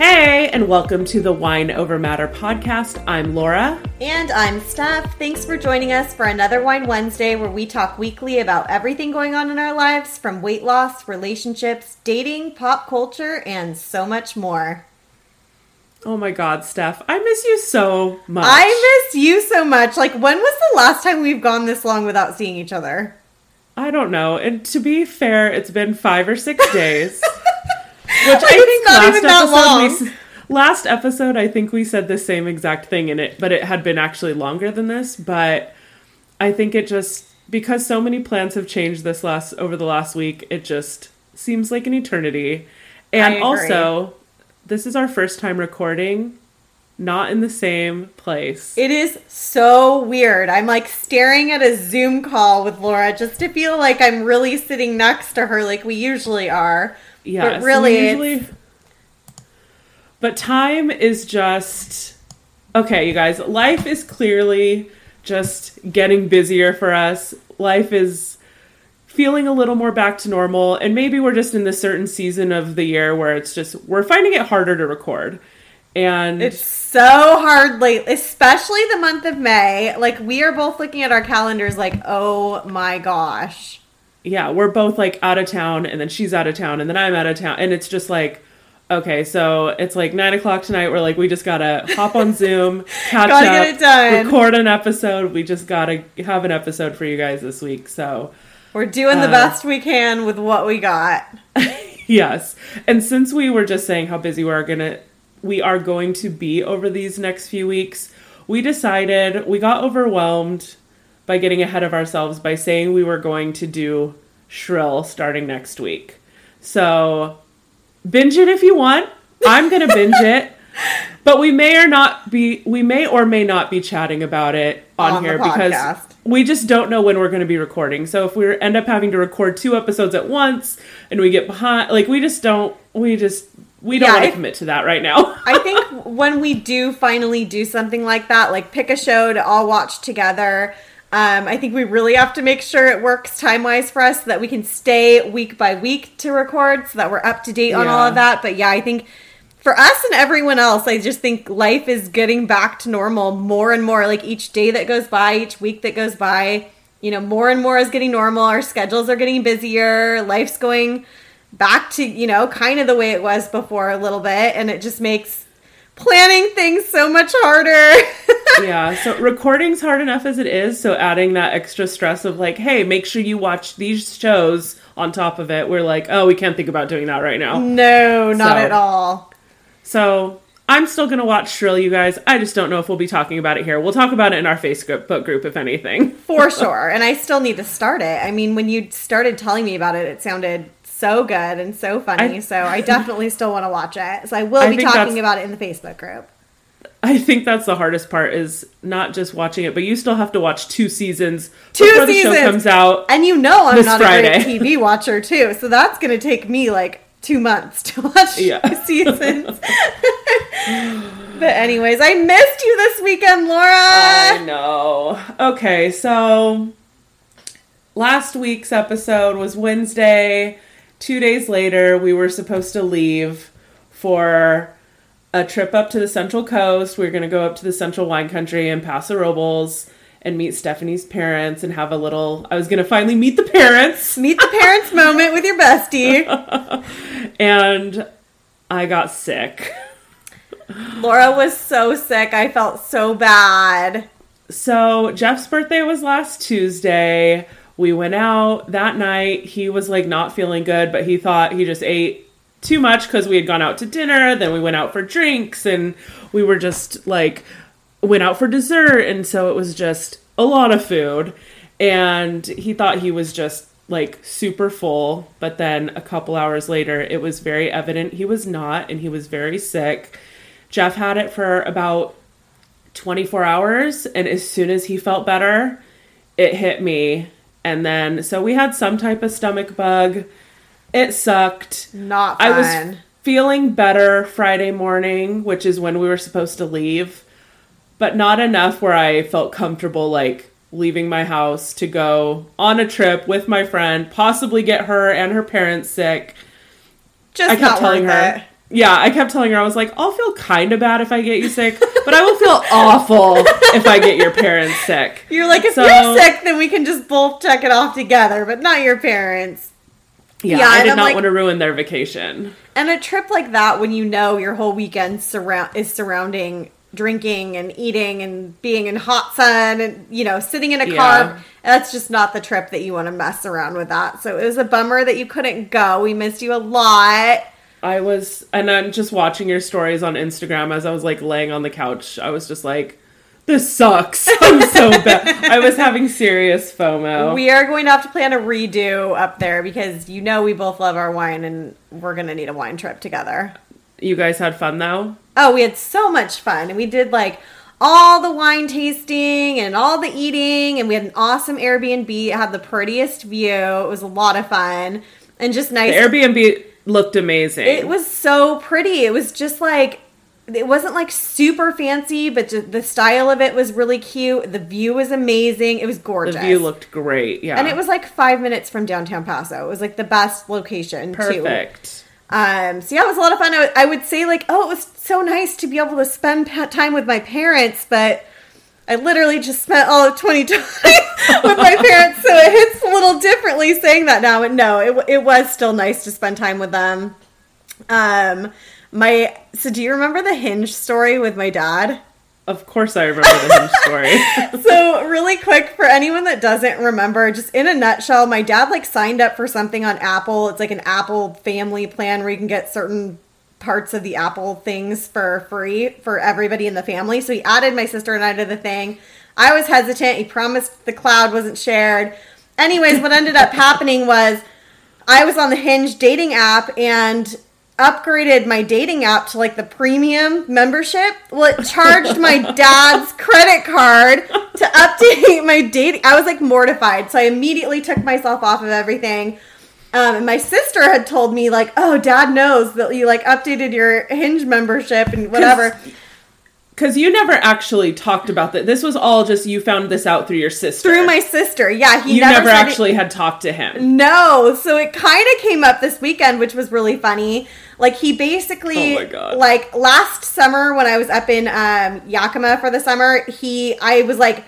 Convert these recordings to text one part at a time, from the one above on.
Hey, and welcome to the Wine Over Matter podcast. I'm Laura. And I'm Steph. Thanks for joining us for another Wine Wednesday where we talk weekly about everything going on in our lives from weight loss, relationships, dating, pop culture, and so much more. Oh my God, Steph, I miss you so much. I miss you so much. Like, when was the last time we've gone this long without seeing each other? I don't know. And to be fair, it's been five or six days. Which I think not last even that episode long. we last episode I think we said the same exact thing in it, but it had been actually longer than this. But I think it just because so many plans have changed this last over the last week, it just seems like an eternity. And also, this is our first time recording, not in the same place. It is so weird. I'm like staring at a Zoom call with Laura just to feel like I'm really sitting next to her like we usually are. Yeah, But really, usually, but time is just okay, you guys. Life is clearly just getting busier for us. Life is feeling a little more back to normal, and maybe we're just in this certain season of the year where it's just we're finding it harder to record. And It's so hard lately, especially the month of May. Like we are both looking at our calendars like, "Oh my gosh." Yeah, we're both like out of town, and then she's out of town, and then I'm out of town, and it's just like, okay, so it's like nine o'clock tonight. We're like, we just gotta hop on Zoom, catch Gotta up, get it done. record an episode. We just gotta have an episode for you guys this week. So We're doing the Uh, best we can with what we got. yes, and since we were just saying how busy we are gonna, we are going to be over these next few weeks. We decided we got overwhelmed by getting ahead of ourselves by saying we were going to do Shrill starting next week. So binge it if you want. I'm gonna binge it. But we may or not be we may or may not be chatting about it on, On here because we just don't know when we're going to be recording. So if we end up having to record two episodes at once and we get behind like we just don't we just we don't Yeah, want to commit to that right now. I think when we do finally do something like that, like pick a show to all watch together, um, I think we really have to make sure it works time wise for us so that we can stay week by week to record so that we're up to date on all of that. But yeah, I think for us and everyone else, I just think life is getting back to normal more and more. Like each day that goes by, each week that goes by, you know, more and more is getting normal. Our schedules are getting busier. Life's going back to, you know, kind of the way it was before a little bit. And it just makes planning things so much harder. yeah, so recording's hard enough as it is, so adding that extra stress of like, hey, make sure you watch these shows on top of it. We're like, oh, we can't think about doing that right now. no, not So- at all. So I'm still gonna watch Shrill, you guys. I just don't know if we'll be talking about it here. We'll talk about it in our Facebook group, if anything. For sure. And I still need to start it. I mean, when you started telling me about it, it sounded so good and so funny. I- so I definitely still want to watch it. So I will I be talking about it in the Facebook group. I think that's the hardest part is not just watching it, but you still have to watch two seasons Two before the seasons. show comes out. And you know I'm not a great TV watcher too, so that's going to take me like two months to watch Yeah. two seasons. but anyways, I missed you this weekend, Laura. I know. Okay, so last week's episode was Wednesday. Two days later, we were supposed to leave for a trip up to the Central Coast. We are going to go up to the Central Wine Country and Paso Robles and meet Stephanie's parents and have a little. I was going to finally meet the parents, Meet the parents moment with your bestie. and I got sick. Laura was so sick. I felt so bad. So Jeff's birthday was last Tuesday. We went out that night. He was like not feeling good, but he thought he just ate too much because we had gone out to dinner. Then we went out for drinks and we were just like went out for dessert. And so it was just a lot of food. And he thought he was just like super full, but then a couple hours later, it was very evident he was not, and he was very sick. Jeff had it for about 24 hours, and as soon as he felt better, it hit me. And then, so we had some type of stomach bug. It sucked. Not fun. I was feeling better Friday morning, which is when we were supposed to leave, but not enough where I felt comfortable like leaving my house to go on a trip with my friend, possibly get her and her parents sick. Just I kept not telling her. it. Yeah, I kept telling her I was like, I'll feel kind of bad if I get you sick, but I will feel awful if I get your parents sick. You're like, if So- you're sick, then we can just both check it off together, but not your parents. Yeah, Yeah, I did not like- want to ruin their vacation. And a trip like that, when you know your whole weekend surround is surrounding drinking and eating and being in hot sun and you know sitting in a Yeah. car, that's just not the trip that you want to mess around with. That so it was a bummer that you couldn't go. We missed you a lot. I was, and I'm just watching your stories on Instagram as I was like laying on the couch. I was just like, this sucks. I'm so bad. I was having serious FOMO. We are going to have to plan a redo up there because you know we both love our wine and we're going to need a wine trip together. you guys had fun though? Oh, we had so much fun. And we did like all the wine tasting and all the eating. And we had an awesome Airbnb. It had the prettiest view. It was a lot of fun and just nice. The Airbnb looked amazing. it was so pretty. It was just like, it wasn't like super fancy, but just the style of it was really cute. The view was amazing. It was gorgeous. the view looked great. Yeah. and it was like five minutes from downtown Paso. It was like the best location, too. perfect. Um, so yeah, it was a lot of fun. I would- say like, oh, it was so nice to be able to spend pa- time with my parents, but I literally just spent all of 2020 with my parents, so it hits a little differently saying that now. But no, it w- it was still nice to spend time with them. Um, my so do you remember the Hinge story with my dad? Of course, I remember the Hinge story. so really quick for anyone that doesn't remember just in a nutshell my dad like signed up for something on apple. It's like an apple family plan where you can get certain parts of the apple things for free for everybody in the family. So he added my sister and i to the thing. I was hesitant. He promised the cloud wasn't shared. Anyways what ended up happening was I was on the Hinge dating app and upgraded my dating app to like the premium membership. Well, it charged my dad's credit card to update my dating. I was like mortified, so I immediately took myself off of everything. Um, and my sister had told me like, "Oh, dad knows that you like updated your Hinge membership and whatever." Because you never actually talked about that. This was all just you found this out through your sister. Through my sister, yeah, he You never, never, said it- actually had talked to him. No, so it kind of came up this weekend, which was really funny. Like he basically, Oh my God. like last summer when I was up in um, Yakima for the summer, he, I was like,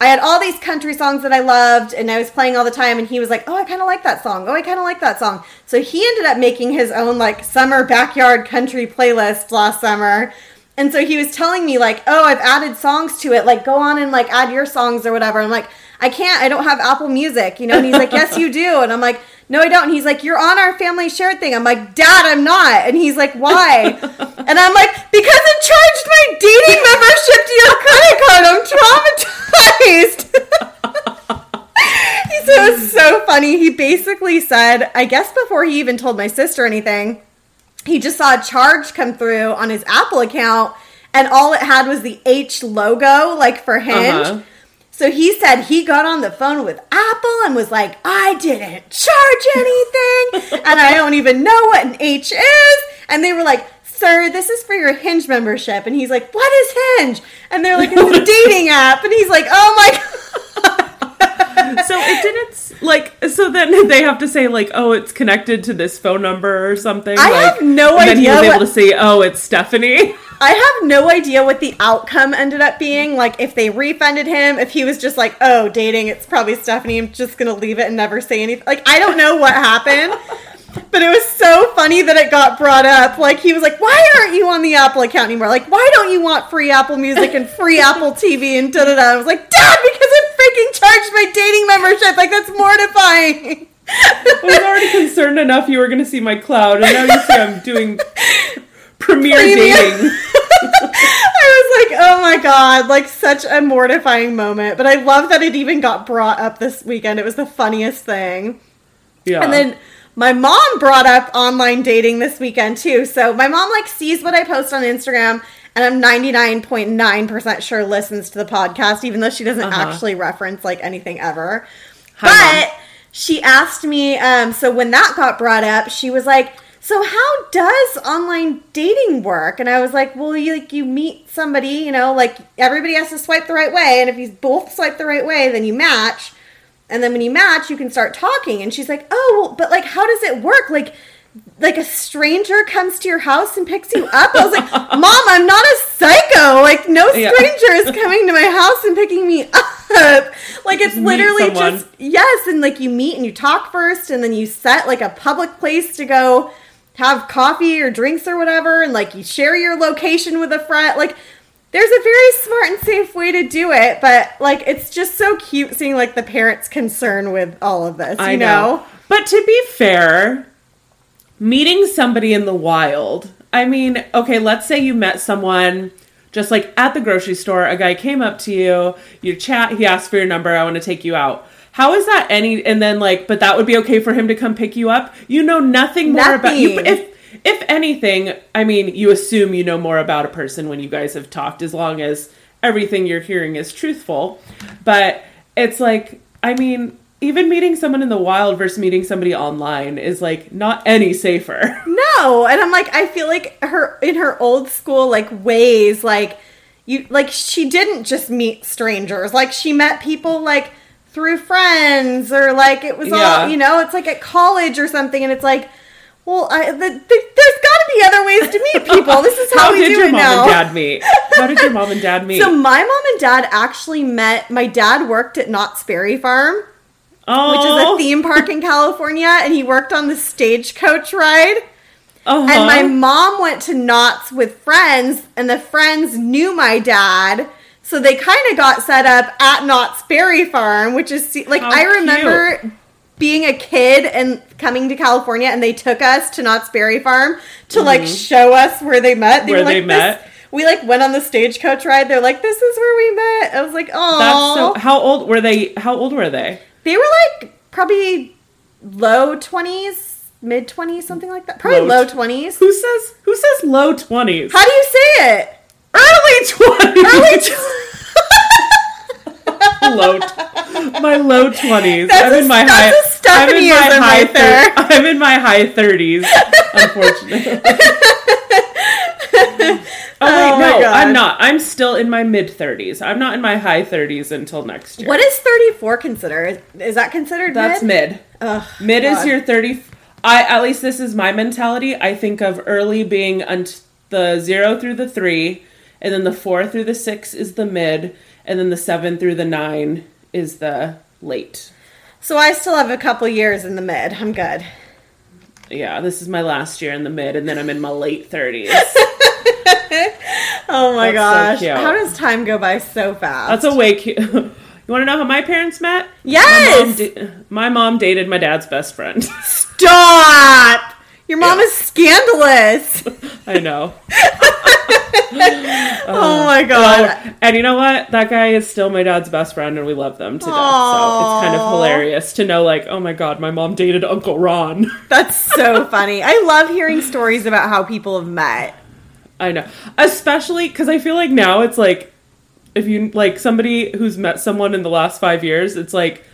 I had all these country songs that I loved, and I was playing all the time. And he was like, "Oh, I kind of like that song. Oh, I kind of like that song." So he ended up making his own like summer backyard country playlist last summer. And so he was telling me like, "Oh, I've added songs to it. Like, go on and like add your songs or whatever." I'm like, "I can't. I don't have Apple Music." You know? And he's like, "Yes, you do." And I'm like, "No, I don't." And he's like, "You're on our family shared thing." I'm like, "Dad, I'm not." And he's like, "Why?" and I'm like, "Because it charged my dating membership to your credit card. I'm traumatized." He said it was so funny. He basically said, I guess before he even told my sister anything, he just saw a charge come through on his Apple account, and all it had was the H logo, like for Hinge. Uh-huh. So he said he got on the phone with Apple and was like, I didn't charge anything, and I don't even know what an H is. And they were like, Sir, this is for your Hinge membership. And he's like, What is Hinge? And they're like, It's a dating app. And he's like, Oh my so it didn't like. So then they have to say like, oh, it's connected to this phone number or something. I like, have no and Then he idea was able to say, oh, it's Stephanie. I have no idea what the outcome ended up being. Like, if they refunded him, if he was just like, oh, dating, it's probably Stephanie, I'm just gonna leave it and never say anything. Like, I don't know what happened. But it was so funny that it got brought up. Like, he was like, why aren't you on the Apple account anymore? Like, why don't you want free Apple Music and free Apple TV and da da da? I was like, Dad, because it freaking charged my dating membership. Like, that's mortifying. I was already concerned enough you were going to see my cloud, and now you see I'm doing premiere dating. I was like, oh my god, like such a mortifying moment. But I love that it even got brought up this weekend. It was the funniest thing. Yeah. And then my mom brought up online dating this weekend too. So my mom like sees what I post on Instagram and I'm 99.9% sure listens to the podcast even though she doesn't Uh-huh. actually reference like anything ever. Hi, but Mom. she asked me um so when that got brought up, she was like so how does online dating work? And I was like, well, you like you meet somebody, you know, like everybody has to swipe the right way, and if you both swipe the right way, then you match. And then when you match, you can start talking. And she's like, "Oh, well, but like, how does it work? Like, like a stranger comes to your house and picks you up?" I was like, "Mom, I'm not a psycho. Like, no Yeah. stranger is coming to my house and picking me up. Like, it's Meet literally someone. just yes. And like, you meet and you talk first, and then you set like a public place to go have coffee or drinks or whatever, and like you share your location with a friend. Like." There's a very smart and safe way to do it, but like it's just so cute seeing like the parents' concern with all of this. You I know? know. But to be fair, meeting somebody in the wild, I mean, okay, let's say you met someone just like at the grocery store, a guy came up to you, you chat, he asked for your number, I want to take you out. How is that any and then like but that would be okay for him to come pick you up? You know nothing more about you if if anything, I mean, you assume you know more about a person when you guys have talked as long as everything you're hearing is truthful. But it's like, I mean, even meeting someone in the wild versus meeting somebody online is like not any safer. No, and I'm like, I feel like her in her old school like ways, like you like she didn't just meet strangers. Like she met people like through friends or like it was Yeah. all you know. It's like at college or something, and it's like. Well, I, the, the, there's got to be other ways to meet people. This is how, we do it now. How did your mom and dad meet? How did your mom and dad meet? So my mom and dad actually met. My dad worked at Knott's Berry Farm, oh, which is a theme park in California, and he worked on the stagecoach ride. Uh-huh. And my mom went to Knott's with friends, and the friends knew my dad. So they kind of got set up at Knott's Berry Farm, which is like How I remember being a kid and coming to California, and they took us to Knott's Berry Farm to like show us where they met. Mm-hmm. Where were they like, met? We like went on the stagecoach ride. They're like, "This is where we met." I was like, "Oh." That's so. How old were they? How old were they? They were like probably low twenties, mid twenties, something like that. Probably Low twenties. Who says? Who says low twenties? How do you say it? Early twenties. Early tw- low. T- my low twenties. I'm in my high. I'm in my high. right I'm in my high thirties. Unfortunately. Oh wait, Oh no, God. I'm not. I'm still in my mid 30s. I'm not in my high 30s until next year. What is 34 considered? Is that considered That's mid? mid. Ugh, Mid is your 30. I at least this is my mentality. I think of early being the 0 through the 3, and then the 4 through the 6 is the mid, and then the 7 through the 9 is the late. So I still have a couple years in the mid. I'm good. Yeah, this is my last year in the mid, and then I'm in my late 30s. Oh my That's so gosh. cute. How does time go by so fast? That's a way cute. You want to know how my parents met? Yes! My mom, da- my mom dated my dad's best friend. Stop! Your mom Yeah. is scandalous. I know. oh uh, my god. Oh, and you know what? That guy is still my dad's best friend, and we love them to death. So it's kind of hilarious to know, like, oh my god, my mom dated Uncle Ron. That's so funny. I love hearing stories about how people have met. I know, especially because I feel like now it's like if you like somebody who's met someone in the last five years, it's like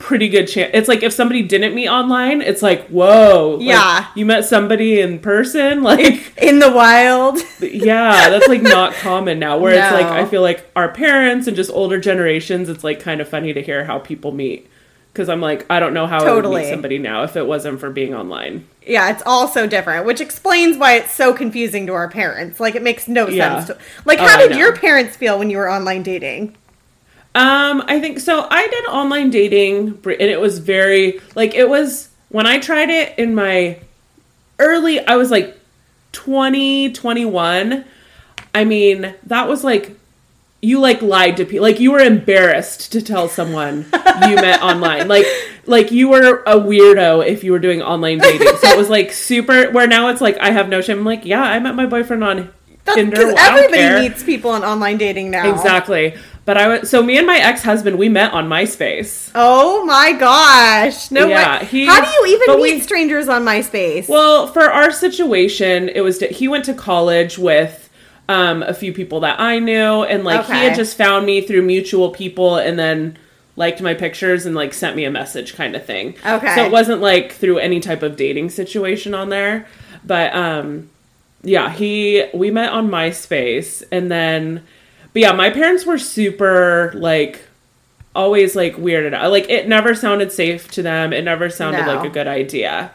pretty good chance. It's like if somebody didn't meet online, it's like whoa, like, Yeah. you met somebody in person, like. In the wild. yeah, that's like not common now. Where it's like I feel like our parents and just older generations, it's like kind of funny to hear how people meet. Because I'm like, I don't know how I would Totally. meet somebody now if it wasn't for being online. Yeah, it's all so different, which explains why it's so confusing to our parents. Like, it makes no Yeah. sense. To, like, Oh, how I did your parents feel when you were online dating? Um, I think so. I did online dating, and it was very like it was when I tried it in my early. I was like 20, 21. I mean, that was like you like lied to people. Like you were embarrassed to tell someone you met online. Like like you were a weirdo if you were doing online dating. So it was like super. Where now it's like I have no shame. I'm like, yeah, I met my boyfriend on Tinder. Because everybody meets people on online dating now. Exactly. But I was so me and my ex husband we met on MySpace. Oh my gosh! No Yeah, way. he- How do you even meet we- strangers on MySpace? Well, for our situation, it was he went to college with um, a few people that I knew, and like he had just found me through mutual people, and then liked my pictures and like sent me a message kind of thing. Okay. So it wasn't like through any type of dating situation on there, but um, yeah, he we met on MySpace, and then, but yeah, my parents were super like always like weirded out. Like it never sounded safe to them. It never sounded No. like a good idea.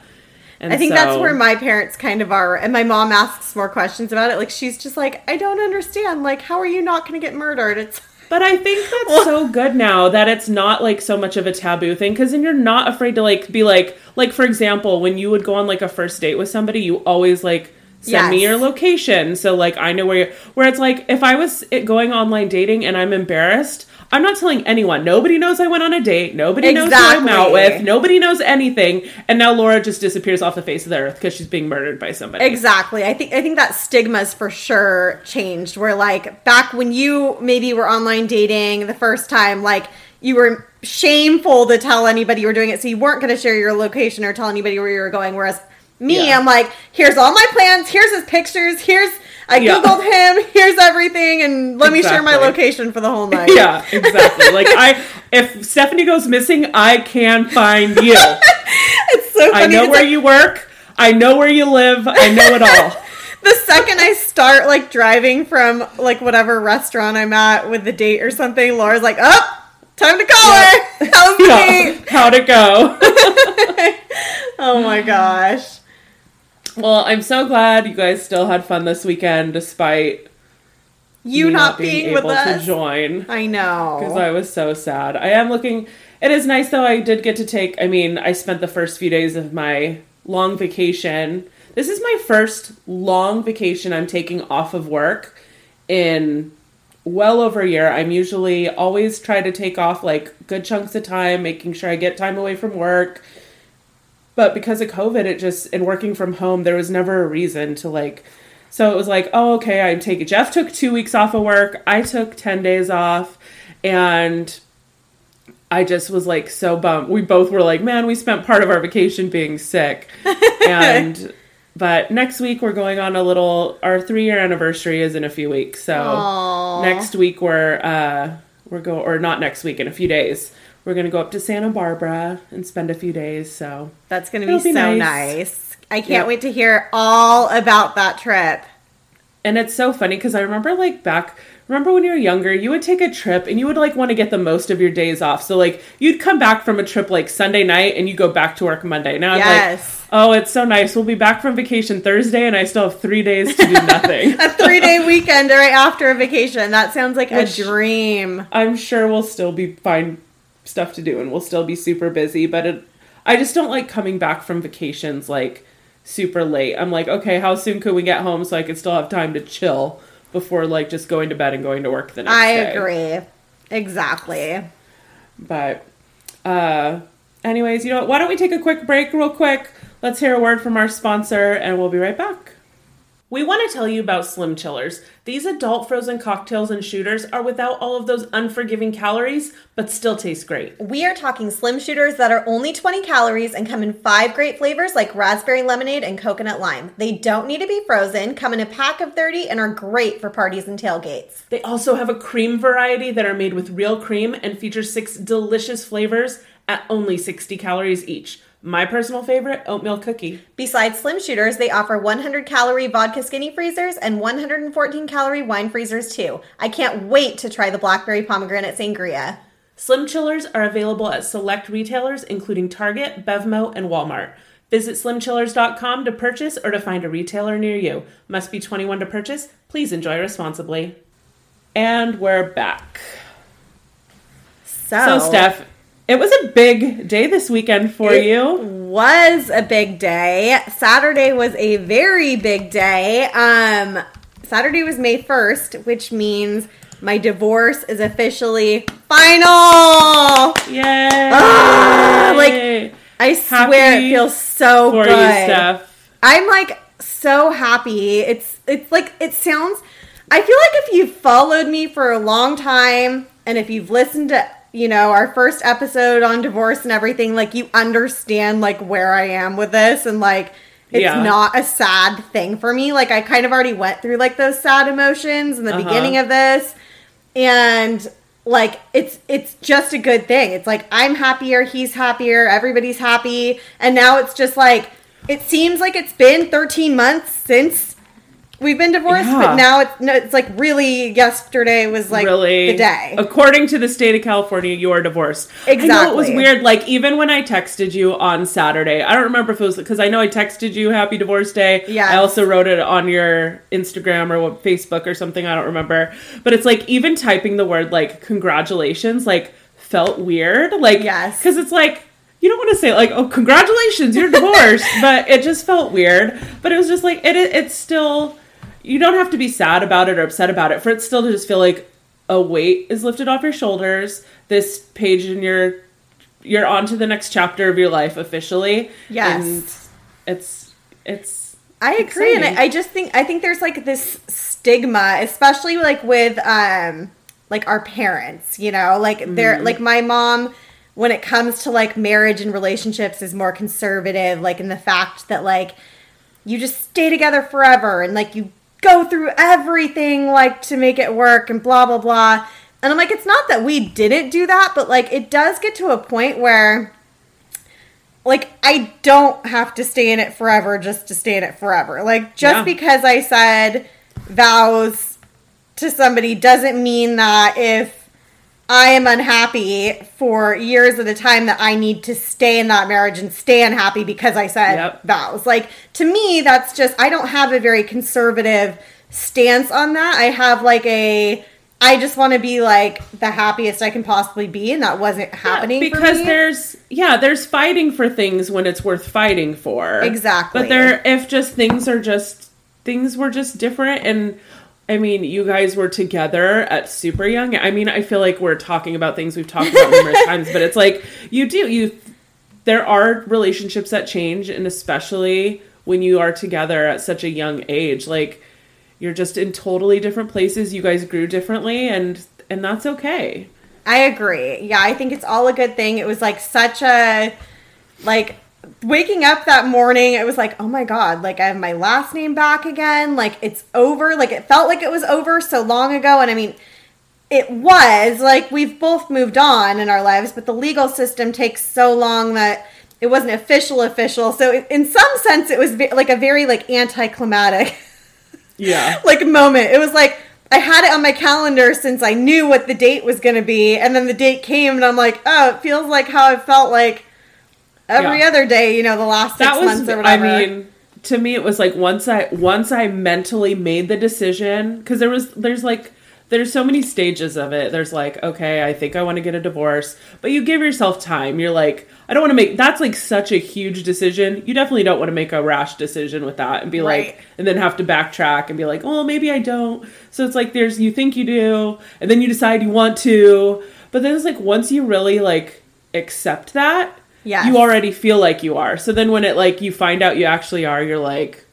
And I think that's where my parents kind of are, and my mom asks more questions about it. Like she's just like, I don't understand. Like, how are you not going to get murdered? It's But I think that's so good now that it's not like so much of a taboo thing because then you're not afraid to like be like like for example when you would go on like a first date with somebody you always like send me your location. So like I know where you're where it's like if I was going online dating and I'm embarrassed I'm not telling anyone. Nobody knows I went on a date. Nobody knows who I'm out with. Nobody knows anything. And now Laura just disappears off the face of the earth because she's being murdered by somebody. Exactly. I think I think that stigma's for sure changed. Where like back when you maybe were online dating the first time, like you were shameful to tell anybody you were doing it, so you weren't going to share your location or tell anybody where you were going. Whereas me, Yeah. I'm like, here's all my plans, here's his pictures, here's I Yeah. googled him, here's everything, and let me share my location for the whole night. yeah exactly like I if Stephanie goes missing I can find you it's so funny. I know It's where like- you work. I know where you live. I know it all. the second I start like driving from like whatever restaurant I'm at with the date or something, Laura's like, "Oh, time to call her." How's Yeah. How'd it go? Oh my gosh. Well, I'm so glad you guys still had fun this weekend despite You me not, being, with able us. to join. I know. Because I was so sad. I am looking. It is nice though. I did get to take. I mean, I spent the first few days of my long vacation. This is my first long vacation I'm taking off of work in well over a year. I'm usually always try to take off like good chunks of time, making sure I get time away from work. But because of COVID, it just and working from home, there was never a reason to like. So it was like, oh, okay, I'm taking. Jeff took two weeks off of work. I took ten days off, and I just was like so bummed. We both were like, man, we spent part of our vacation being sick, and. But next week we're going on a little. Our three year anniversary is in a few weeks, so Aw. next week we're uh we're go or not next week in a few days we're gonna go up to Santa Barbara and spend a few days. So That's going to be, be so nice. nice. I can't Yep. wait to hear all about that trip. and it's so funny because I remember like back. Remember when you were younger, you would take a trip and you would like want to get the most of your days off. So like you'd come back from a trip like Sunday night and you go back to work Monday. Now Yes. like, oh, it's so nice. We'll be back from vacation Thursday and I still have three days to do nothing. A three day weekend right after a vacation. That sounds like Which- a dream. I'm sure we'll still be fine stuff to do and we'll still be super busy, but it, I just don't like coming back from vacations like super late. I'm like, okay, how soon could we get home so I could still have time to chill before like just going to bed and going to work the next day. I day. agree. Exactly. But uh anyways, you know what? Why don't we take a quick break real quick? Let's hear a word from our sponsor and we'll be right back. We want to tell you about Slim Chillers. These adult frozen cocktails and shooters are without all of those unforgiving calories, but still taste great. We are talking slim shooters that are only 20 calories and come in five great flavors like raspberry lemonade and coconut lime. They don't need to be frozen, come in a pack of 30, and are great for parties and tailgates. They also have a cream variety that are made with real cream and feature six delicious flavors at only 60 calories each. My personal favorite, oatmeal cookie. Besides slim shooters, they offer 100 calorie vodka skinny freezers and 114 calorie wine freezers too. I can't wait to try the blackberry pomegranate sangria. Slim Chillers are available at select retailers including Target, Bevmo, and Walmart. Visit slimchillers.com to purchase or to find a retailer near you. Must be 21 to purchase. Please enjoy responsibly. And we're back. So, So, Steph, it was a big day this weekend for It you. was a big day. Saturday was a very big day. Um, Saturday was May 1st, which means my divorce is officially final. Yay! Ah, like, I swear Happy it feels so for good. you, Steph. I'm like so happy. It's it's like it sounds I feel like if you've followed me for a long time and if you've listened to you know our first episode on divorce and everything like you understand like where I am with this and like it's Yeah. not a sad thing for me like I kind of already went through like those sad emotions in the Uh-huh. beginning of this and like it's it's just a good thing it's like i'm happier he's happier everybody's happy and now it's just like it seems like it's been 13 months since we've been divorced Yeah. but now it's no, it's like really yesterday was like really? the day. According to the state of california you are divorced. I know it was weird like even when i texted you on saturday i don't remember if it was because i know i texted you happy divorce day. Yes. i also wrote it on your instagram or what, facebook or something i don't remember. But it's like even typing the word like congratulations like felt weird like Yes. because it's like you don't want to say like oh congratulations you're divorced but it just felt weird. But it was just like it it's still you don't have to be sad about it or upset about it for it still to just feel like a weight is lifted off your shoulders this page in your you're on to the next chapter of your life officially Yes. and it's it's I agree, and. I, I just think I think there's like this stigma, especially like with um like our parents, you know, like they're like my mom when it comes to like marriage and relationships is more conservative, like in the fact that like you just stay together forever and like you go through everything like to make it work and blah blah blah. And I'm like, it's not that we didn't do that, but like it does get to a point where like I don't have to stay in it forever just to stay in it forever. Like just Yeah. because I said vows to somebody doesn't mean that if I am unhappy for years at a time that I need to stay in that marriage and stay unhappy because I said Yep. vows. Like to me that's just I don't have a very conservative stance on that. I have like a I just want to be like the happiest I can possibly be and that wasn't happening for because there's yeah there's fighting for things when it's worth fighting for Exactly. but there if just things are just things were just different and i mean you guys were together at super young i mean i feel like we're talking about things we've talked about numerous times but it's like you do you there are relationships that change and especially when you are together at such a young age like you're just in totally different places you guys grew differently and and that's okay I agree. Yeah, I think it's all a good thing. It was like such a like waking up that morning, it was like, "Oh my god, like I have my last name back again. Like it's over." Like it felt like it was over so long ago and I mean, it was like we've both moved on in our lives, but the legal system takes so long that it wasn't official official. So it, in some sense it was ve- like a very like anticlimactic yeah like moment. It was like I had it on my calendar since I knew what the date was going to be, and then the date came, and I'm like, oh, it feels like how I felt like every Yeah. other day, you know, the last six that was months or whatever. i mean to me it was like once i once i mentally made the decision because there was there's like there's so many stages of it there's like okay i think i want to get a divorce but you give yourself time you're like i don't want to make that's like such a huge decision you definitely don't want to make a rash decision with that and be Right. like and then have to backtrack and be like oh maybe i don't so it's like there's you think you do and then you decide you want to but then it's like once you really like accept that Yes. you already feel like you are. So then when it like you find out you actually are, you're like,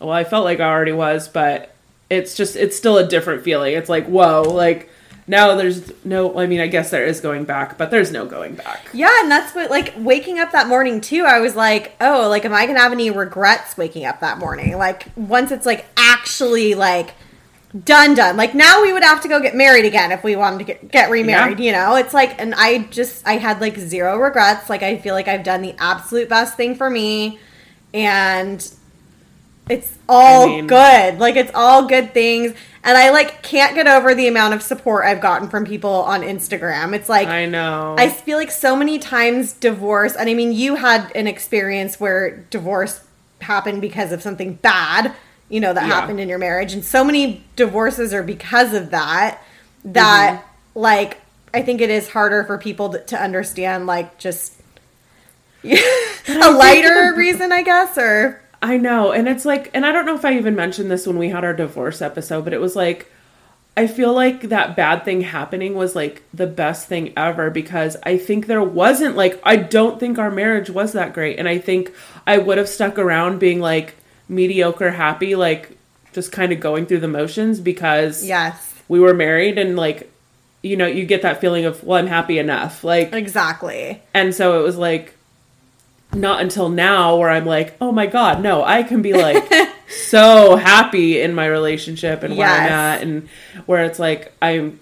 well, I felt like I already was, but it's just it's still a different feeling. It's like, whoa, like now there's no I mean, I guess there is going back, but there's no going back. yeah, and that's what like waking up that morning too. I was like, oh, like am I gonna have any regrets waking up that morning? Like once it's like actually like done done. Like now we would have to go get married again if we wanted to get, get remarried Yeah. you know? It's like and i just i had like zero regrets. Like i feel like i've done the absolute best thing for me. And it's all I mean- good. Like it's all good things. And i like can't get over the amount of support i've gotten from people on instagram. It's like I know. I feel like so many times divorce, and I mean, you had an experience where divorce happened because of something bad, you know, that Yeah. happened in your marriage. And so many divorces are because of that, that, Mm-hmm. like, I think it is harder for people to, to understand, like, just a lighter reason, I guess, or. I know. And it's like, and I don't know if I even mentioned this when we had our divorce episode, but it was like, I feel like that bad thing happening was like the best thing ever because I think there wasn't like, I don't think our marriage was that great. And I think I would have stuck around being like, mediocre happy, like just kind of going through the motions because Yes. we were married and like you know, you get that feeling of, well, I'm happy enough. Like Exactly. and so it was like not until now where I'm like, oh my god, no, I can be like so happy in my relationship and where I'm at and where it's like I'm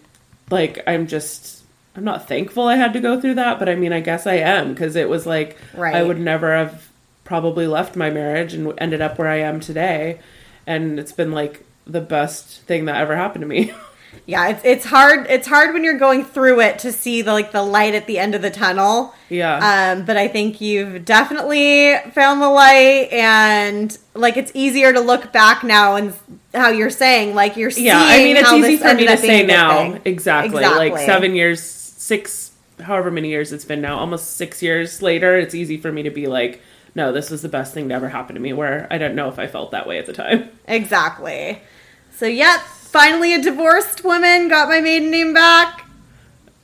like I'm just I'm not thankful I had to go through that, but I mean I guess I am because it was like I would never have probably left my marriage and ended up where I am today and it's been like the best thing that ever happened to me. Yeah, it's it's hard it's hard when you're going through it to see the like the light at the end of the tunnel. yeah. Um, but I think you've definitely found the light, and like it's easier to look back now and how you're saying, like you're seeing. yeah, I mean, it's easy for me to say now. thing. Exactly. Like seven years, six, however many years it's been now, almost six years later, it's easy for me to be like, no, this was the best thing to ever happen to me, where I don't know if I felt that way at the time. Exactly. So, yep, finally a divorced woman got my maiden name back.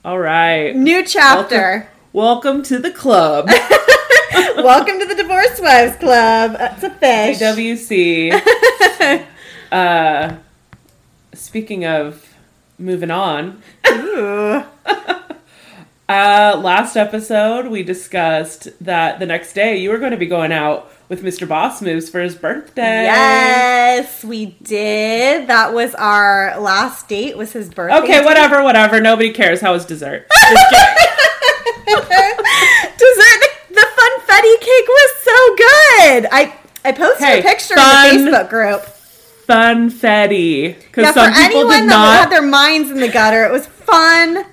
All right. New chapter. Welcome to the club, Welcome to the Divorced Wives Club. That's a fish. DWC. uh, speaking of moving on, Ooh. uh, last episode we discussed that the next day you were going to be going out with Mr. Boss Moves for his birthday. Yes, we did. That was our last date. Was his birthday? Okay, date. whatever, whatever. Nobody cares. How was dessert? Dessert. The, the funfetti cake was so good. I I posted Hey, a picture fun- in the Facebook group. Funfetti. Because Yeah, some for people anyone did that not. had their minds in the gutter, it was fun,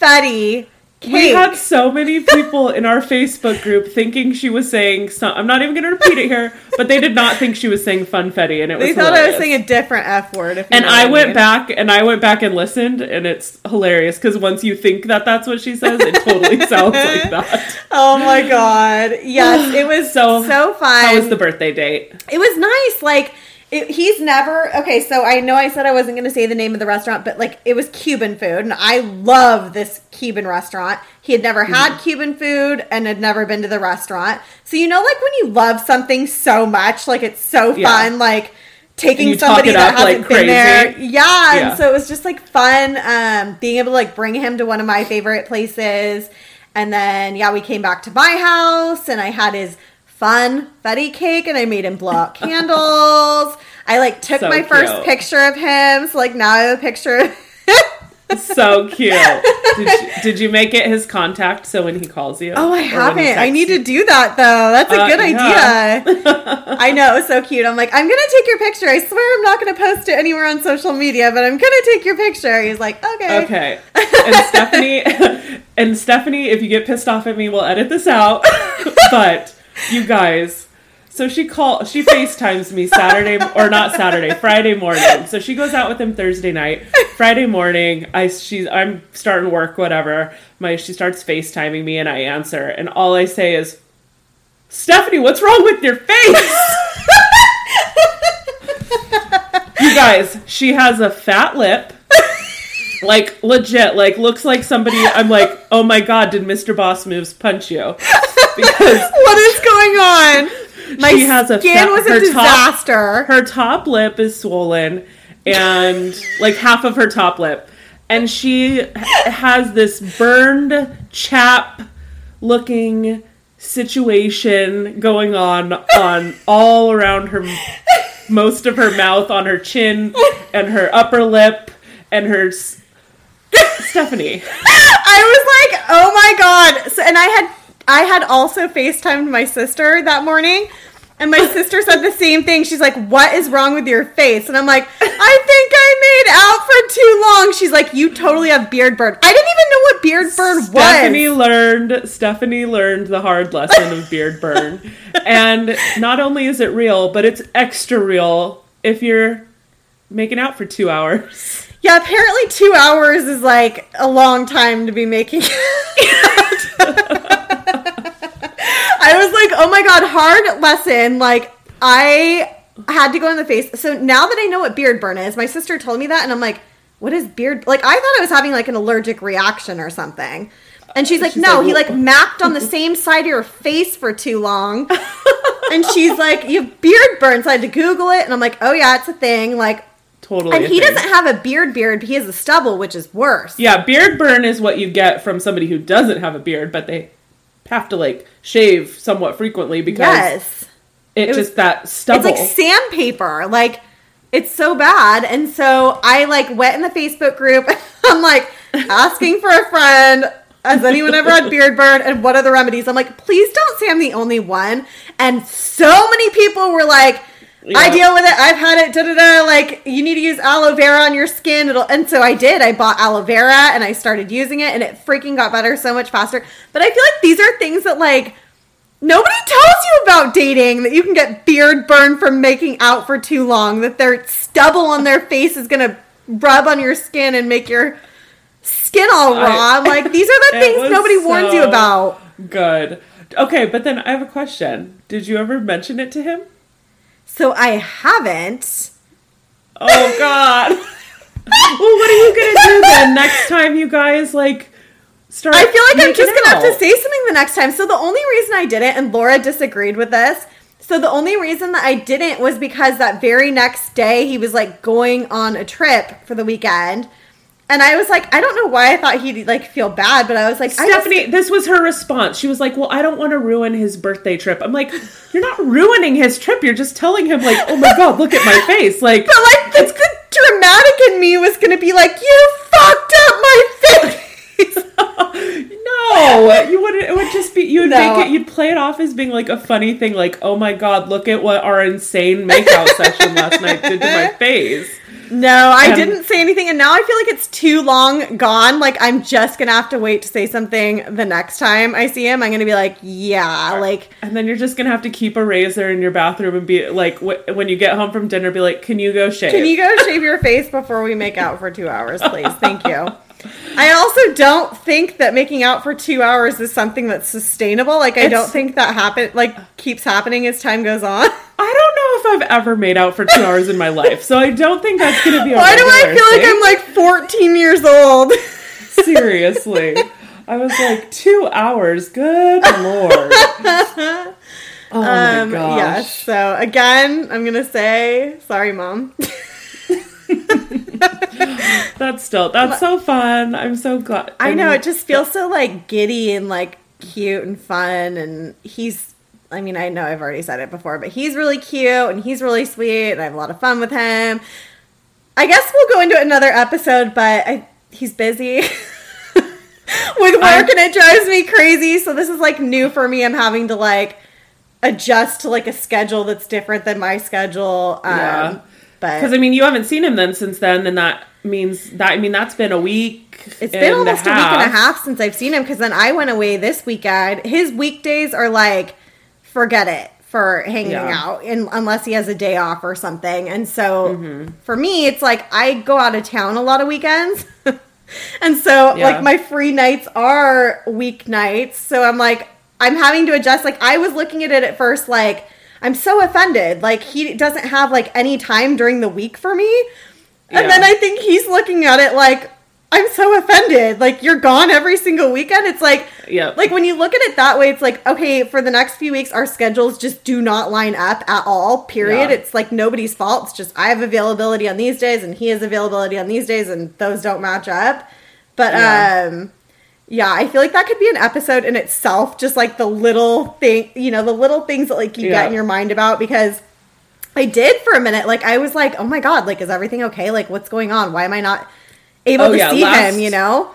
fetty cake. we had so many people in our Facebook group thinking she was saying some. I'm not even going to repeat it here, but they did not think she was saying funfetti, and it was. they thought I was saying a different F word. If And I went mean. back and I went back and listened, and it's hilarious because once you think that that's what she says, it totally sounds like that. Oh my god! Yes, it was So, so so fun. How was the birthday date? It was nice. Like it, he's never okay. So I know I said I wasn't going to say the name of the restaurant, but like it was Cuban food, and I love this Cuban restaurant. He had never had Mm-hmm. Cuban food and had never been to the restaurant. So you know, like when you love something so much, like it's so Yeah. fun, like taking somebody that hasn't been there. Yeah, Yeah. and so it was just like fun, um, being able to like bring him to one of my favorite places. And then yeah, we came back to my house, and I had his fun Betty cake, and I made him blow out candles. I like took So my first picture of him, so like now I have a picture. So cute. Did you, did you make it his contact so when he calls you? Oh, I Or when he haven't. I need you? to do that though. That's a Uh, good yeah. idea. I know, it was so cute. I'm like, I'm gonna take your picture. I swear I'm not gonna post it anywhere on social media, but I'm gonna take your picture. He's like, okay. Okay. And Stephanie and Stephanie, if you get pissed off at me, we'll edit this out. but you guys, so she call she FaceTimes me Saturday or not Saturday, Friday morning. So she goes out with him Thursday night. Friday morning, I she's I'm starting work, whatever. My she starts FaceTiming me and I answer, and all I say is Stephanie, what's wrong with your face? you guys, she has a fat lip. Like legit, like looks like somebody. I'm like, oh my god, did Mr. Boss Moves punch you? What is going on? My She has a skin fat- was a her top- disaster. her top lip is swollen, and like half of her top lip, and she has this burned chap looking situation going on on all around her most of her mouth on her chin and her upper lip and her s- Stephanie I was like, oh my god. So, and I had I had also FaceTimed my sister that morning. And my sister said the same thing. She's like, "What is wrong with your face?" And I'm like, "I think I made out for too long." She's like, "You totally have beard burn." I didn't even know what beard burn was. Stephanie learned Stephanie learned the hard lesson of beard burn. and not only is it real, but it's extra real if you're making out for 2 hours. Yeah, apparently 2 hours is like a long time to be making I was like, "Oh my god, hard lesson." Like I had to go in the face. So now that I know what beard burn is, my sister told me that and I'm like, "What is beard?" Like I thought I was having like an allergic reaction or something. And she's like, She's "No, like, he like mapped on the same side of your face for too long." and she's like, "You have beard burn." So I had to Google it, and I'm like, "Oh yeah, it's a thing." Like, Totally. and he thing. doesn't have a beard beard, but he has a stubble, which is worse. Yeah, beard burn is what you get from somebody who doesn't have a beard, but they have to like shave somewhat frequently because Yes. it, was- just that stubble. It's like sandpaper. Like it's so bad. And so I like went in the Facebook group. I'm like asking for a friend. Has anyone ever had beard burn? And what are the remedies? I'm like, please don't say I'm the only one. And so many people were like, I deal with it. I've had it. Da da da. Like you need to use aloe vera on your skin. It'll. And so I did. I bought aloe vera and I started using it, and it freaking got better so much faster. But I feel like these are things that like Nobody tells you about dating that you can get beard burn from making out for too long, that their stubble on their face is going to rub on your skin and make your skin all raw. I- like, these are the things nobody warns you about. Good. Okay, but then I have a question. Did you ever mention it to him? So I haven't. Oh God. well, what are you gonna do then next time you guys like start? I feel like I'm just gonna have to say something the next time. So the only reason I didn't, and Laura disagreed with this. So the only reason that I didn't was because that very next day he was like going on a trip for the weekend. And I was like, I don't know why I thought he'd like feel bad, but I was like, I just- Stephanie, this was her response. She was like, "Well, I don't want to ruin his birthday trip." I'm like, "You're not ruining his trip. You're just telling him like, "Oh my god, look at my face." Like, but like the, the dramatic in me was gonna be like, you fucked up my face. no, you wouldn't. It would just be you would No. make it. You'd play it off as being like a funny thing. Like, "Oh my god, look at what our insane makeout session last night did to my face." No, I Um, didn't say anything, and now I feel like it's too long gone. Like I'm just gonna have to wait to say something the next time I see him. I'm gonna be like, yeah, like And then you're just gonna have to keep a razor in your bathroom and be like, wh- when you get home from dinner, be like, "Can you go shave?" Can you go shave your face before we make out for two hours, please? Thank you. I also don't think that making out for two hours is something that's sustainable. Like, I It's- don't think that happen like keeps happening as time goes on. I don't know if I've ever made out for two hours in my life, so I don't think that's gonna be. A Why do I feel like. I'm like 14 years old? seriously? I was like two hours. Good lord. Oh my Um, gosh. yes. So again, I'm gonna say sorry, mom. That's still that's so fun. I'm so glad. I know it just feels so like giddy and like cute and fun, and he's. I mean, I know I've already said it before, but he's really cute and he's really sweet, and I have a lot of fun with him. I guess we'll go into another episode, but I, he's busy with work, I'm- and it drives me crazy. So this is like new for me. I'm having to like adjust to like a schedule that's different than my schedule. Um, Yeah. But Because I mean, you haven't seen him then since then, and that means that I mean that's been a week. It's been almost a, week and a half since I've seen him because then I went away this weekend. His weekdays are like, forget it for hanging Yeah. out, and unless he has a day off or something. And so Mm-hmm. for me, it's like I go out of town a lot of weekends. and so Yeah. like my free nights are weeknights. So I'm like, I'm having to adjust. Like I was looking at it at first, like, I'm so offended. Like he doesn't have like any time during the week for me. And Yeah. then I think he's looking at it like, I'm so offended. Like you're gone every single weekend. It's like, Yep. like when you look at it that way, it's like, okay, for the next few weeks, our schedules just do not line up at all. Period. Yeah. It's like nobody's fault. It's just I have availability on these days, and he has availability on these days, and those don't match up. But Yeah. um, yeah, I feel like that could be an episode in itself. Just like the little thing, you know, the little things that like you Yeah. get in your mind about because. I did for a minute. Like I was like, "Oh my god! Like, is everything okay? Like, what's going on? Why am I not able Oh, to yeah, see last- him?" You know?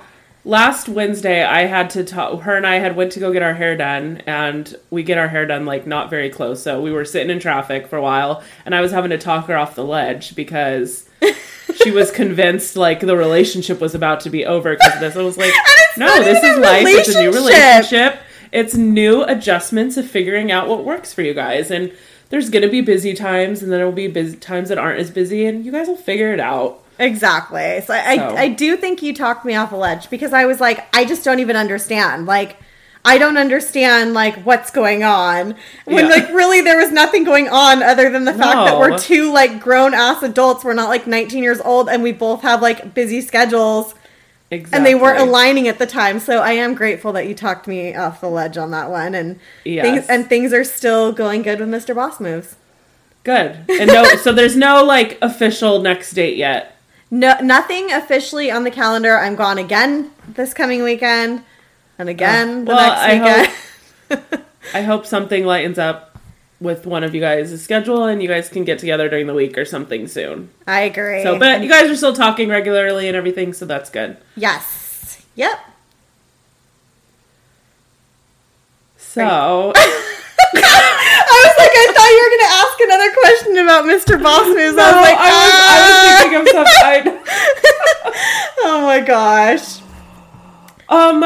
last Wednesday I had to talk her and I had went to go get our hair done and we get our hair done like not very close so we were sitting in traffic for a while and I was having to talk her off the ledge because she was convinced like the relationship was about to be over because of this I was like no this is life it's a new relationship." it's new adjustments of figuring out what works for you guys and there's gonna be busy times and then there will be busy times that aren't as busy and you guys will figure it out Exactly. So I, So. I, I do think you talked me off a ledge because I was like, I just don't even understand. Like, I don't understand like what's going on when Yeah. like really there was nothing going on other than the fact that we're two like grown ass adults. We're not like 19 years old and we both have like busy schedules. Exactly. and they weren't aligning at the time. So I am grateful that you talked me off the ledge on that one, and Yes. things and things are still going good with Mr. Boss moves. Good. And no, so there's no like official next date yet. No, nothing officially on the calendar. I'm gone again this coming weekend, and again the Uh, Well, next I weekend. I hope something lightens up with one of you guys' schedule and you guys can get together during the week or something soon. I agree. So, but you guys are still talking regularly and everything, so that's good. yes, yep. So, I was like, I thought you were going to ask another question about Mr. Boss moves. No, I was like, I was, I was thinking of something. "Ah." oh my gosh. um,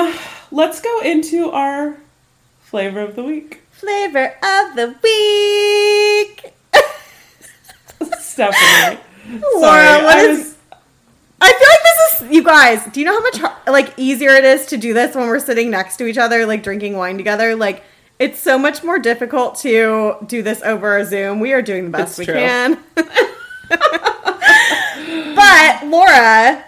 let's go into our flavor of the week. Flavor of the week. Stephanie. Laura, Sorry, what I is- was- I feel like this is you guys. Do you know how much like easier it is to do this when we're sitting next to each other, like drinking wine together? Like it's so much more difficult to do this over Zoom. We are doing the best It's we true. can. but Laura,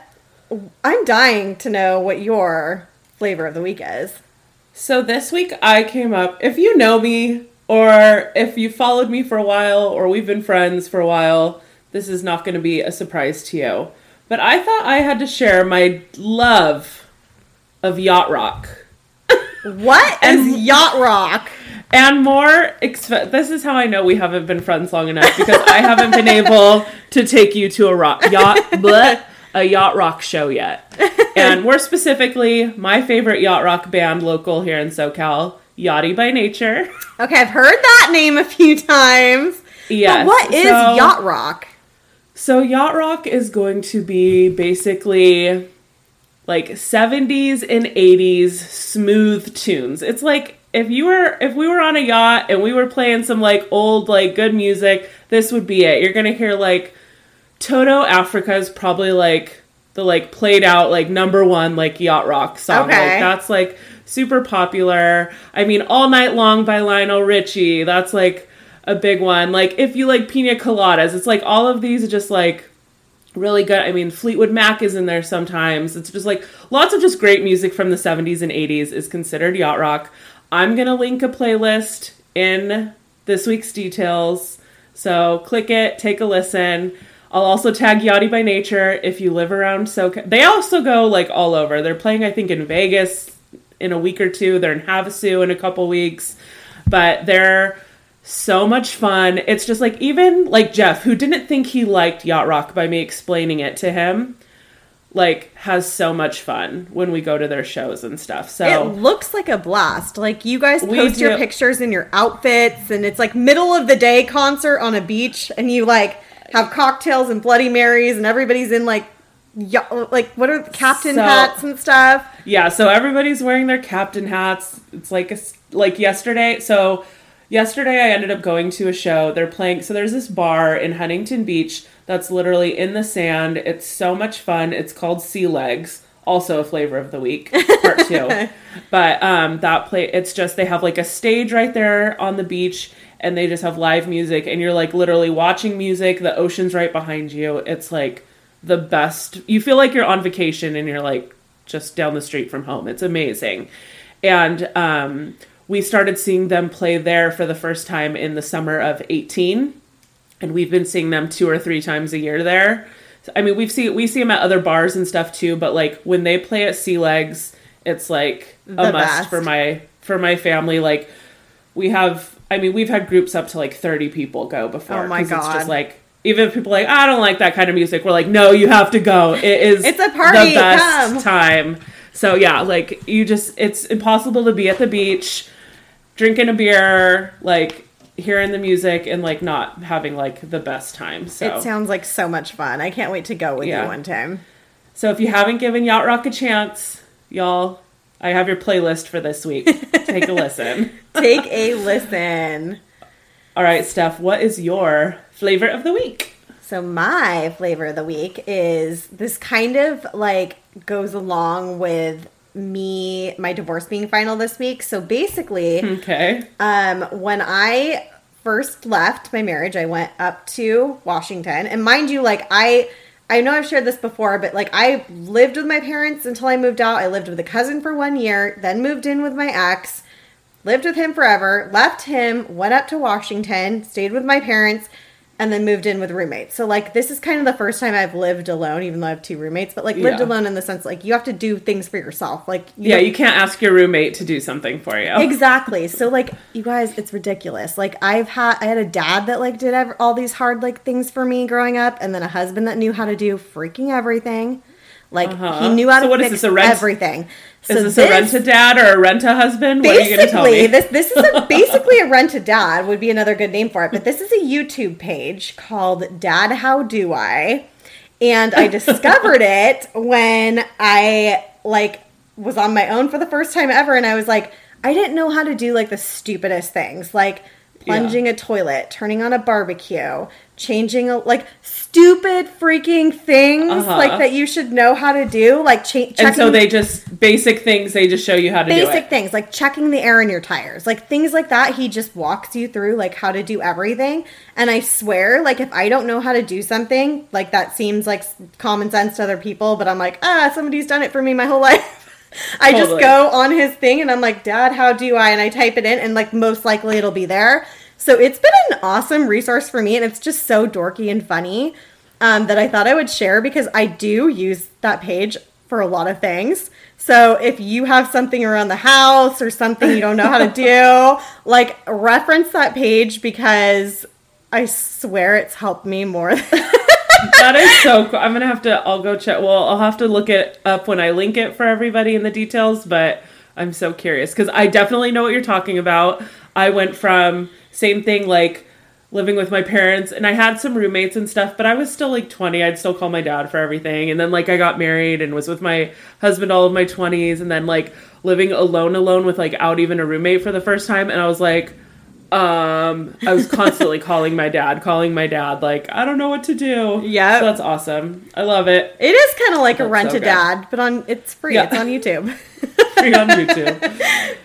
I'm dying to know what your flavor of the week is. So this week I came up, if you know me or if you followed me for a while or we've been friends for a while, this is not going to be a surprise to you. But I thought I had to share my love of yacht rock. What is And- yacht rock? And more, exp- this is how I know we haven't been friends long enough because I haven't been able to take you to a rock yacht bleh, a yacht rock show yet. And more specifically, my favorite yacht rock band local here in SoCal, Yachty by Nature. Okay, I've heard that name a few times. Yes. But what is so- yacht rock? So yacht rock is going to be basically like 70s and 80s smooth tunes. It's like if you were if we were on a yacht and we were playing some like old like good music, this would be it. You're going to hear like Toto Africa is probably like the like played out like number 1 like yacht rock song. Okay. Like that's like super popular. I mean All Night Long by Lionel Richie. That's like a big one. Like if you like pina coladas, it's like all of these are just like really good. I mean, Fleetwood Mac is in there sometimes. It's just like lots of just great music from the 70s and 80s is considered yacht rock. I'm going to link a playlist in this week's details. So click it, take a listen. I'll also tag Yachty by Nature if you live around SoCal. They also go like all over. They're playing, I think, in Vegas in a week or two. They're in Havasu in a couple weeks. But they're so much fun. It's just like even like Jeff, who didn't think he liked yacht rock by me explaining it to him, like has so much fun when we go to their shows and stuff. So It looks like a blast. Like you guys post your pictures in your outfits, and it's like middle of the day concert on a beach, and you like have cocktails and Bloody Marys, and everybody's in like, like what are captain So- hats and stuff. yeah, so everybody's wearing their captain hats. It's like a, like yesterday. So yesterday I ended up going to a show. They're playing. So there's this bar in Huntington Beach that's literally in the sand. It's so much fun. It's called Sea Legs. Also a flavor of the week, part two. but um, that play, it's just they have like a stage right there on the beach, and they just have live music, and you're like literally watching music. The ocean's right behind you. It's like the best. You feel like you're on vacation, and you're like just down the street from home. It's amazing. And um, we started seeing them play there for the first time in the summer of 18. And we've been seeing them two or three times a year there. I mean, we've seen we see them at other bars and stuff too, but like when they play at Sea Legs, it's like a The must best. for my for my family. Like we have, I mean, we've had groups up to like 30 people go before. Oh my 'cause It's God. just like even if people like I don't like that kind of music. We're like, no, you have to go. It is It's a party, The best come. time. So yeah, like you just it's impossible to be at the beach drinking a beer, like hearing the music and like not having like the best time. So It sounds like so much fun. I can't wait to go with Yeah. you one time. so if you haven't given Yacht Rock a chance, y'all, I have your playlist for this week. Take a listen. Take a listen. All right, Steph, what is your flavor of the week? So my flavor of the week is this kind of like goes along with me my divorce being final this week. So basically, Okay. um when I first left my marriage, I went up to Washington. And mind you, like I I know I've shared this before, but like I lived with my parents until I moved out. I lived with a cousin for one year, then moved in with my ex, lived with him forever, left him, went up to Washington, stayed with my parents, and then moved in with roommates. So like this is kind of the first time I've lived alone, even though I have two roommates, but like lived Yeah. alone in the sense like you have to do things for yourself. Like you Yeah, you can't ask your roommate to do something for you. Exactly. So like you guys, it's ridiculous. Like I've had I had a dad that like did ev- all these hard like things for me growing up, and then a husband that knew how to do freaking everything. Like Uh-huh. he knew how So to what is this, rent- everything. So Is this, a rent a dad or a rent a husband? What are you going to tell basically me? this this is a, basically a rent a dad would be another good name for it. But this is a YouTube page called Dad How Do I, and I discovered it when I like was on my own for the first time ever, and I was like, I didn't know how to do like the stupidest things, like plunging a toilet, turning on a barbecue, changing a like stupid freaking things Uh-huh. like that you should know how to do, like cha- checking. and so they just basic things. They just show you how to do basic things like checking the air in your tires like things like that he just walks you through like how to do everything and i swear like if i don't know how to do something like that seems like common sense to other people but i'm like ah somebody's done it for me my whole life i just Totally. go on his thing and i'm like dad how do i and i type it in and like most likely it'll be there so it's been an awesome resource for me and it's just so dorky and funny um, that i thought i would share because i do use that page for a lot of things. So if you have something around the house or something you don't know how to do, like reference that page because I swear it's helped me more. that is so cool. I'm gonna have to. I'll go check. Well, I'll have to look it up when I link it for everybody in the details. But I'm so curious because I definitely know what you're talking about. I went from same thing like living with my parents and I had some roommates and stuff, but I was still like 20. I'd still call my dad for everything. And then like I got married and was with my husband all of my 20s and then like living alone alone with like out even a roommate for the first time and I was like um I was constantly calling my dad, calling my dad like I don't know what to do. Yeah. So that's awesome. I love it. it is kind of like a That's rent so a dad, but on it's free. Yeah. It's on YouTube. free on YouTube.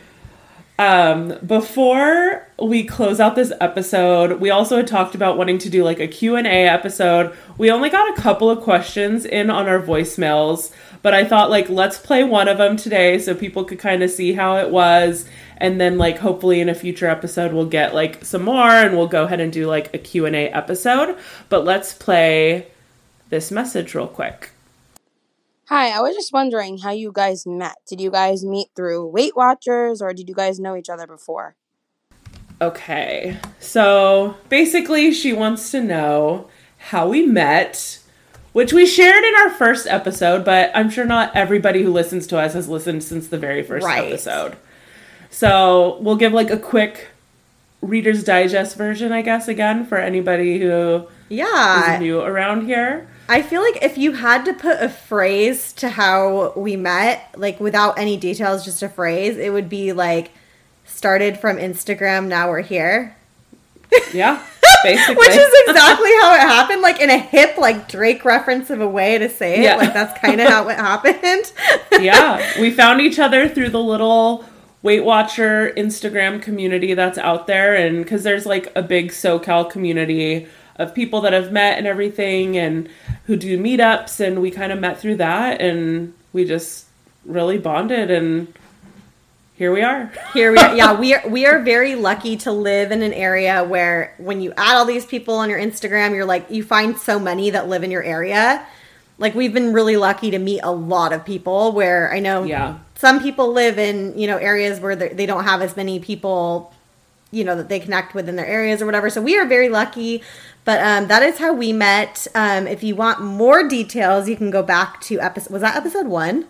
Um, before we close out this episode, we also had talked about wanting to do like a Q&A episode. We only got a couple of questions in on our voicemails, but I thought like let's play one of them today so people could kind of see how it was and then like hopefully in a future episode we'll get like some more and we'll go ahead and do like a Q&A episode. But let's play this message real quick. Hi, I was just wondering how you guys met. Did you guys meet through Weight Watchers or did you guys know each other before? Okay. So basically, she wants to know how we met, which we shared in our first episode, but I'm sure not everybody who listens to us has listened since the very first Right. episode. So we'll give like a quick Reader's Digest version, I guess, again, for anybody who yeah. is new around here. I feel like if you had to put a phrase to how we met, like without any details, just a phrase, it would be like started from Instagram, now we're here. Yeah, basically. Which is exactly how it happened, like in a hip, like Drake reference of a way to say it. Yeah. Like that's kind of how it happened. yeah, we found each other through the little Weight Watcher Instagram community that's out there, and because there's like a big SoCal community of people that I've met and everything, and who do meetups, and we kind of met through that, and we just really bonded, and here we are. Here we are. Yeah, we are. We are very lucky to live in an area where, when you add all these people on your Instagram, you're like you find so many that live in your area. Like we've been really lucky to meet a lot of people. Where I know, Yeah. some people live in you know areas where they they don't have as many people, you know, that they connect within their areas or whatever. So we are very lucky. But um, that is how we met. Um, if you want more details, you can go back to episode. Was that episode one?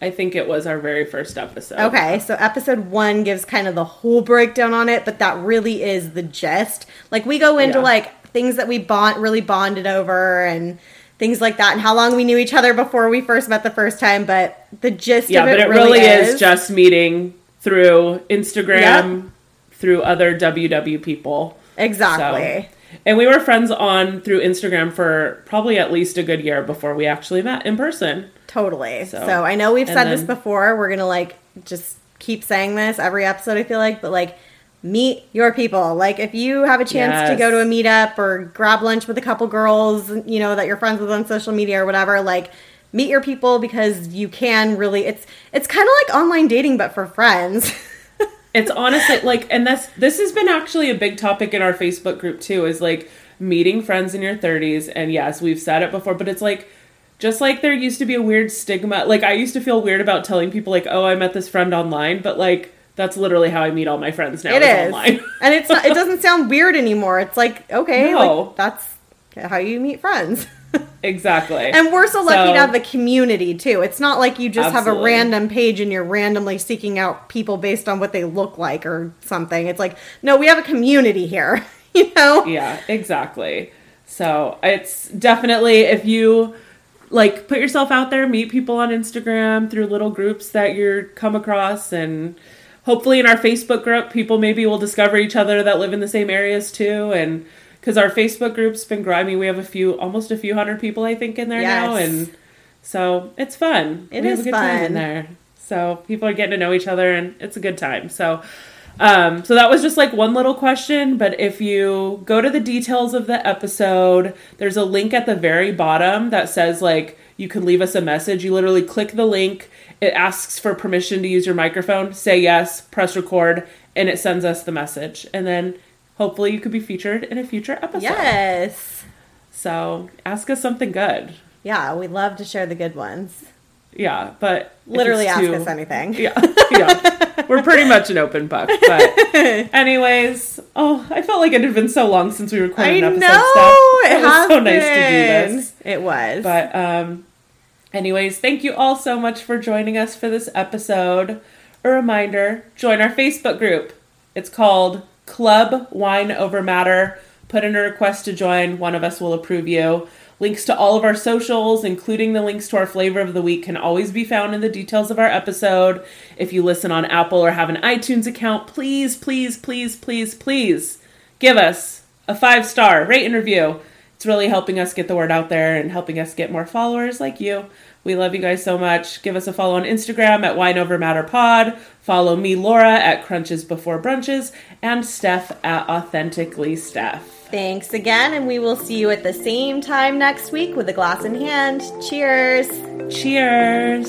I think it was our very first episode. Okay, so episode one gives kind of the whole breakdown on it, but that really is the gist. Like we go into Yeah. like things that we bond really bonded over and things like that, and how long we knew each other before we first met the first time. But the gist Yeah, of it, but it really, really is just meeting through Instagram, through other WW people. exactly. So- and we were friends on through Instagram for probably at least a good year before we actually met in person. Totally. So, So- I know we've said this before. We're gonna like just keep saying this every episode. I feel like, but like meet your people. Like if you have a chance to go to a meetup or grab lunch with a couple girls, you know, that you're friends with on social media or whatever, like meet your people because you can really it's it's kind of like online dating but for friends. It's honestly like, and that's this has been actually a big topic in our Facebook group too. Is like meeting friends in your 30s, and yes, we've said it before, but it's like just like there used to be a weird stigma. Like I used to feel weird about telling people like, oh, I met this friend online, but like that's literally how I meet all my friends now. it is is. online. and it's not it doesn't sound weird anymore. It's like, okay, No. like that's how you meet friends. exactly. And we're so lucky So- to have the community too. It's not like you just have a random page and you're randomly seeking out people based on what they look like or something. It's like, no, we have a community here. You know? Yeah, exactly. So it's definitely if you like put yourself out there, meet people on Instagram through little groups that you're come across and hopefully in our Facebook group people maybe will discover each other that live in the same areas too and because our Facebook group's been growing, we have a few almost a few hundred people I think in there now and so it's fun. It we is have a good time in there. So people are getting to know each other and it's a good time. So um, so that was just like one little question, but if you go to the details of the episode, there's a link at the very bottom that says like you can leave us a message. You literally click the link, it asks for permission to use your microphone, say yes, press record, and it sends us the message. And then hopefully you could be featured in a future episode. Yes. So ask us something good. Yeah, we love to share the good ones. Yeah, but Literally ask too- us anything. Yeah, yeah. We're pretty much an open book. But anyways, oh, I felt like it had been so long since we recorded I an episode. know Steph. it It was so nice to been. do this. It was. But um, anyways, thank you all so much for joining us for this episode. A reminder: join our Facebook group. It's called Club Wine Over Matter. Put in a request to join. One of us will approve you. Links to all of our socials, including the links to our flavor of the week, can always be found in the details of our episode. If you listen on Apple or have an iTunes account, please, please, please, please, please give us a five star rate and review. It's really helping us get the word out there and helping us get more followers like you. We love you guys so much. Give us a follow on Instagram at Wine Over Matter Pod. Follow me, Laura, at Crunches Before Brunches, and Steph at Authentically Steph. Thanks again, and we will see you at the same time next week with a glass in hand. Cheers. Cheers.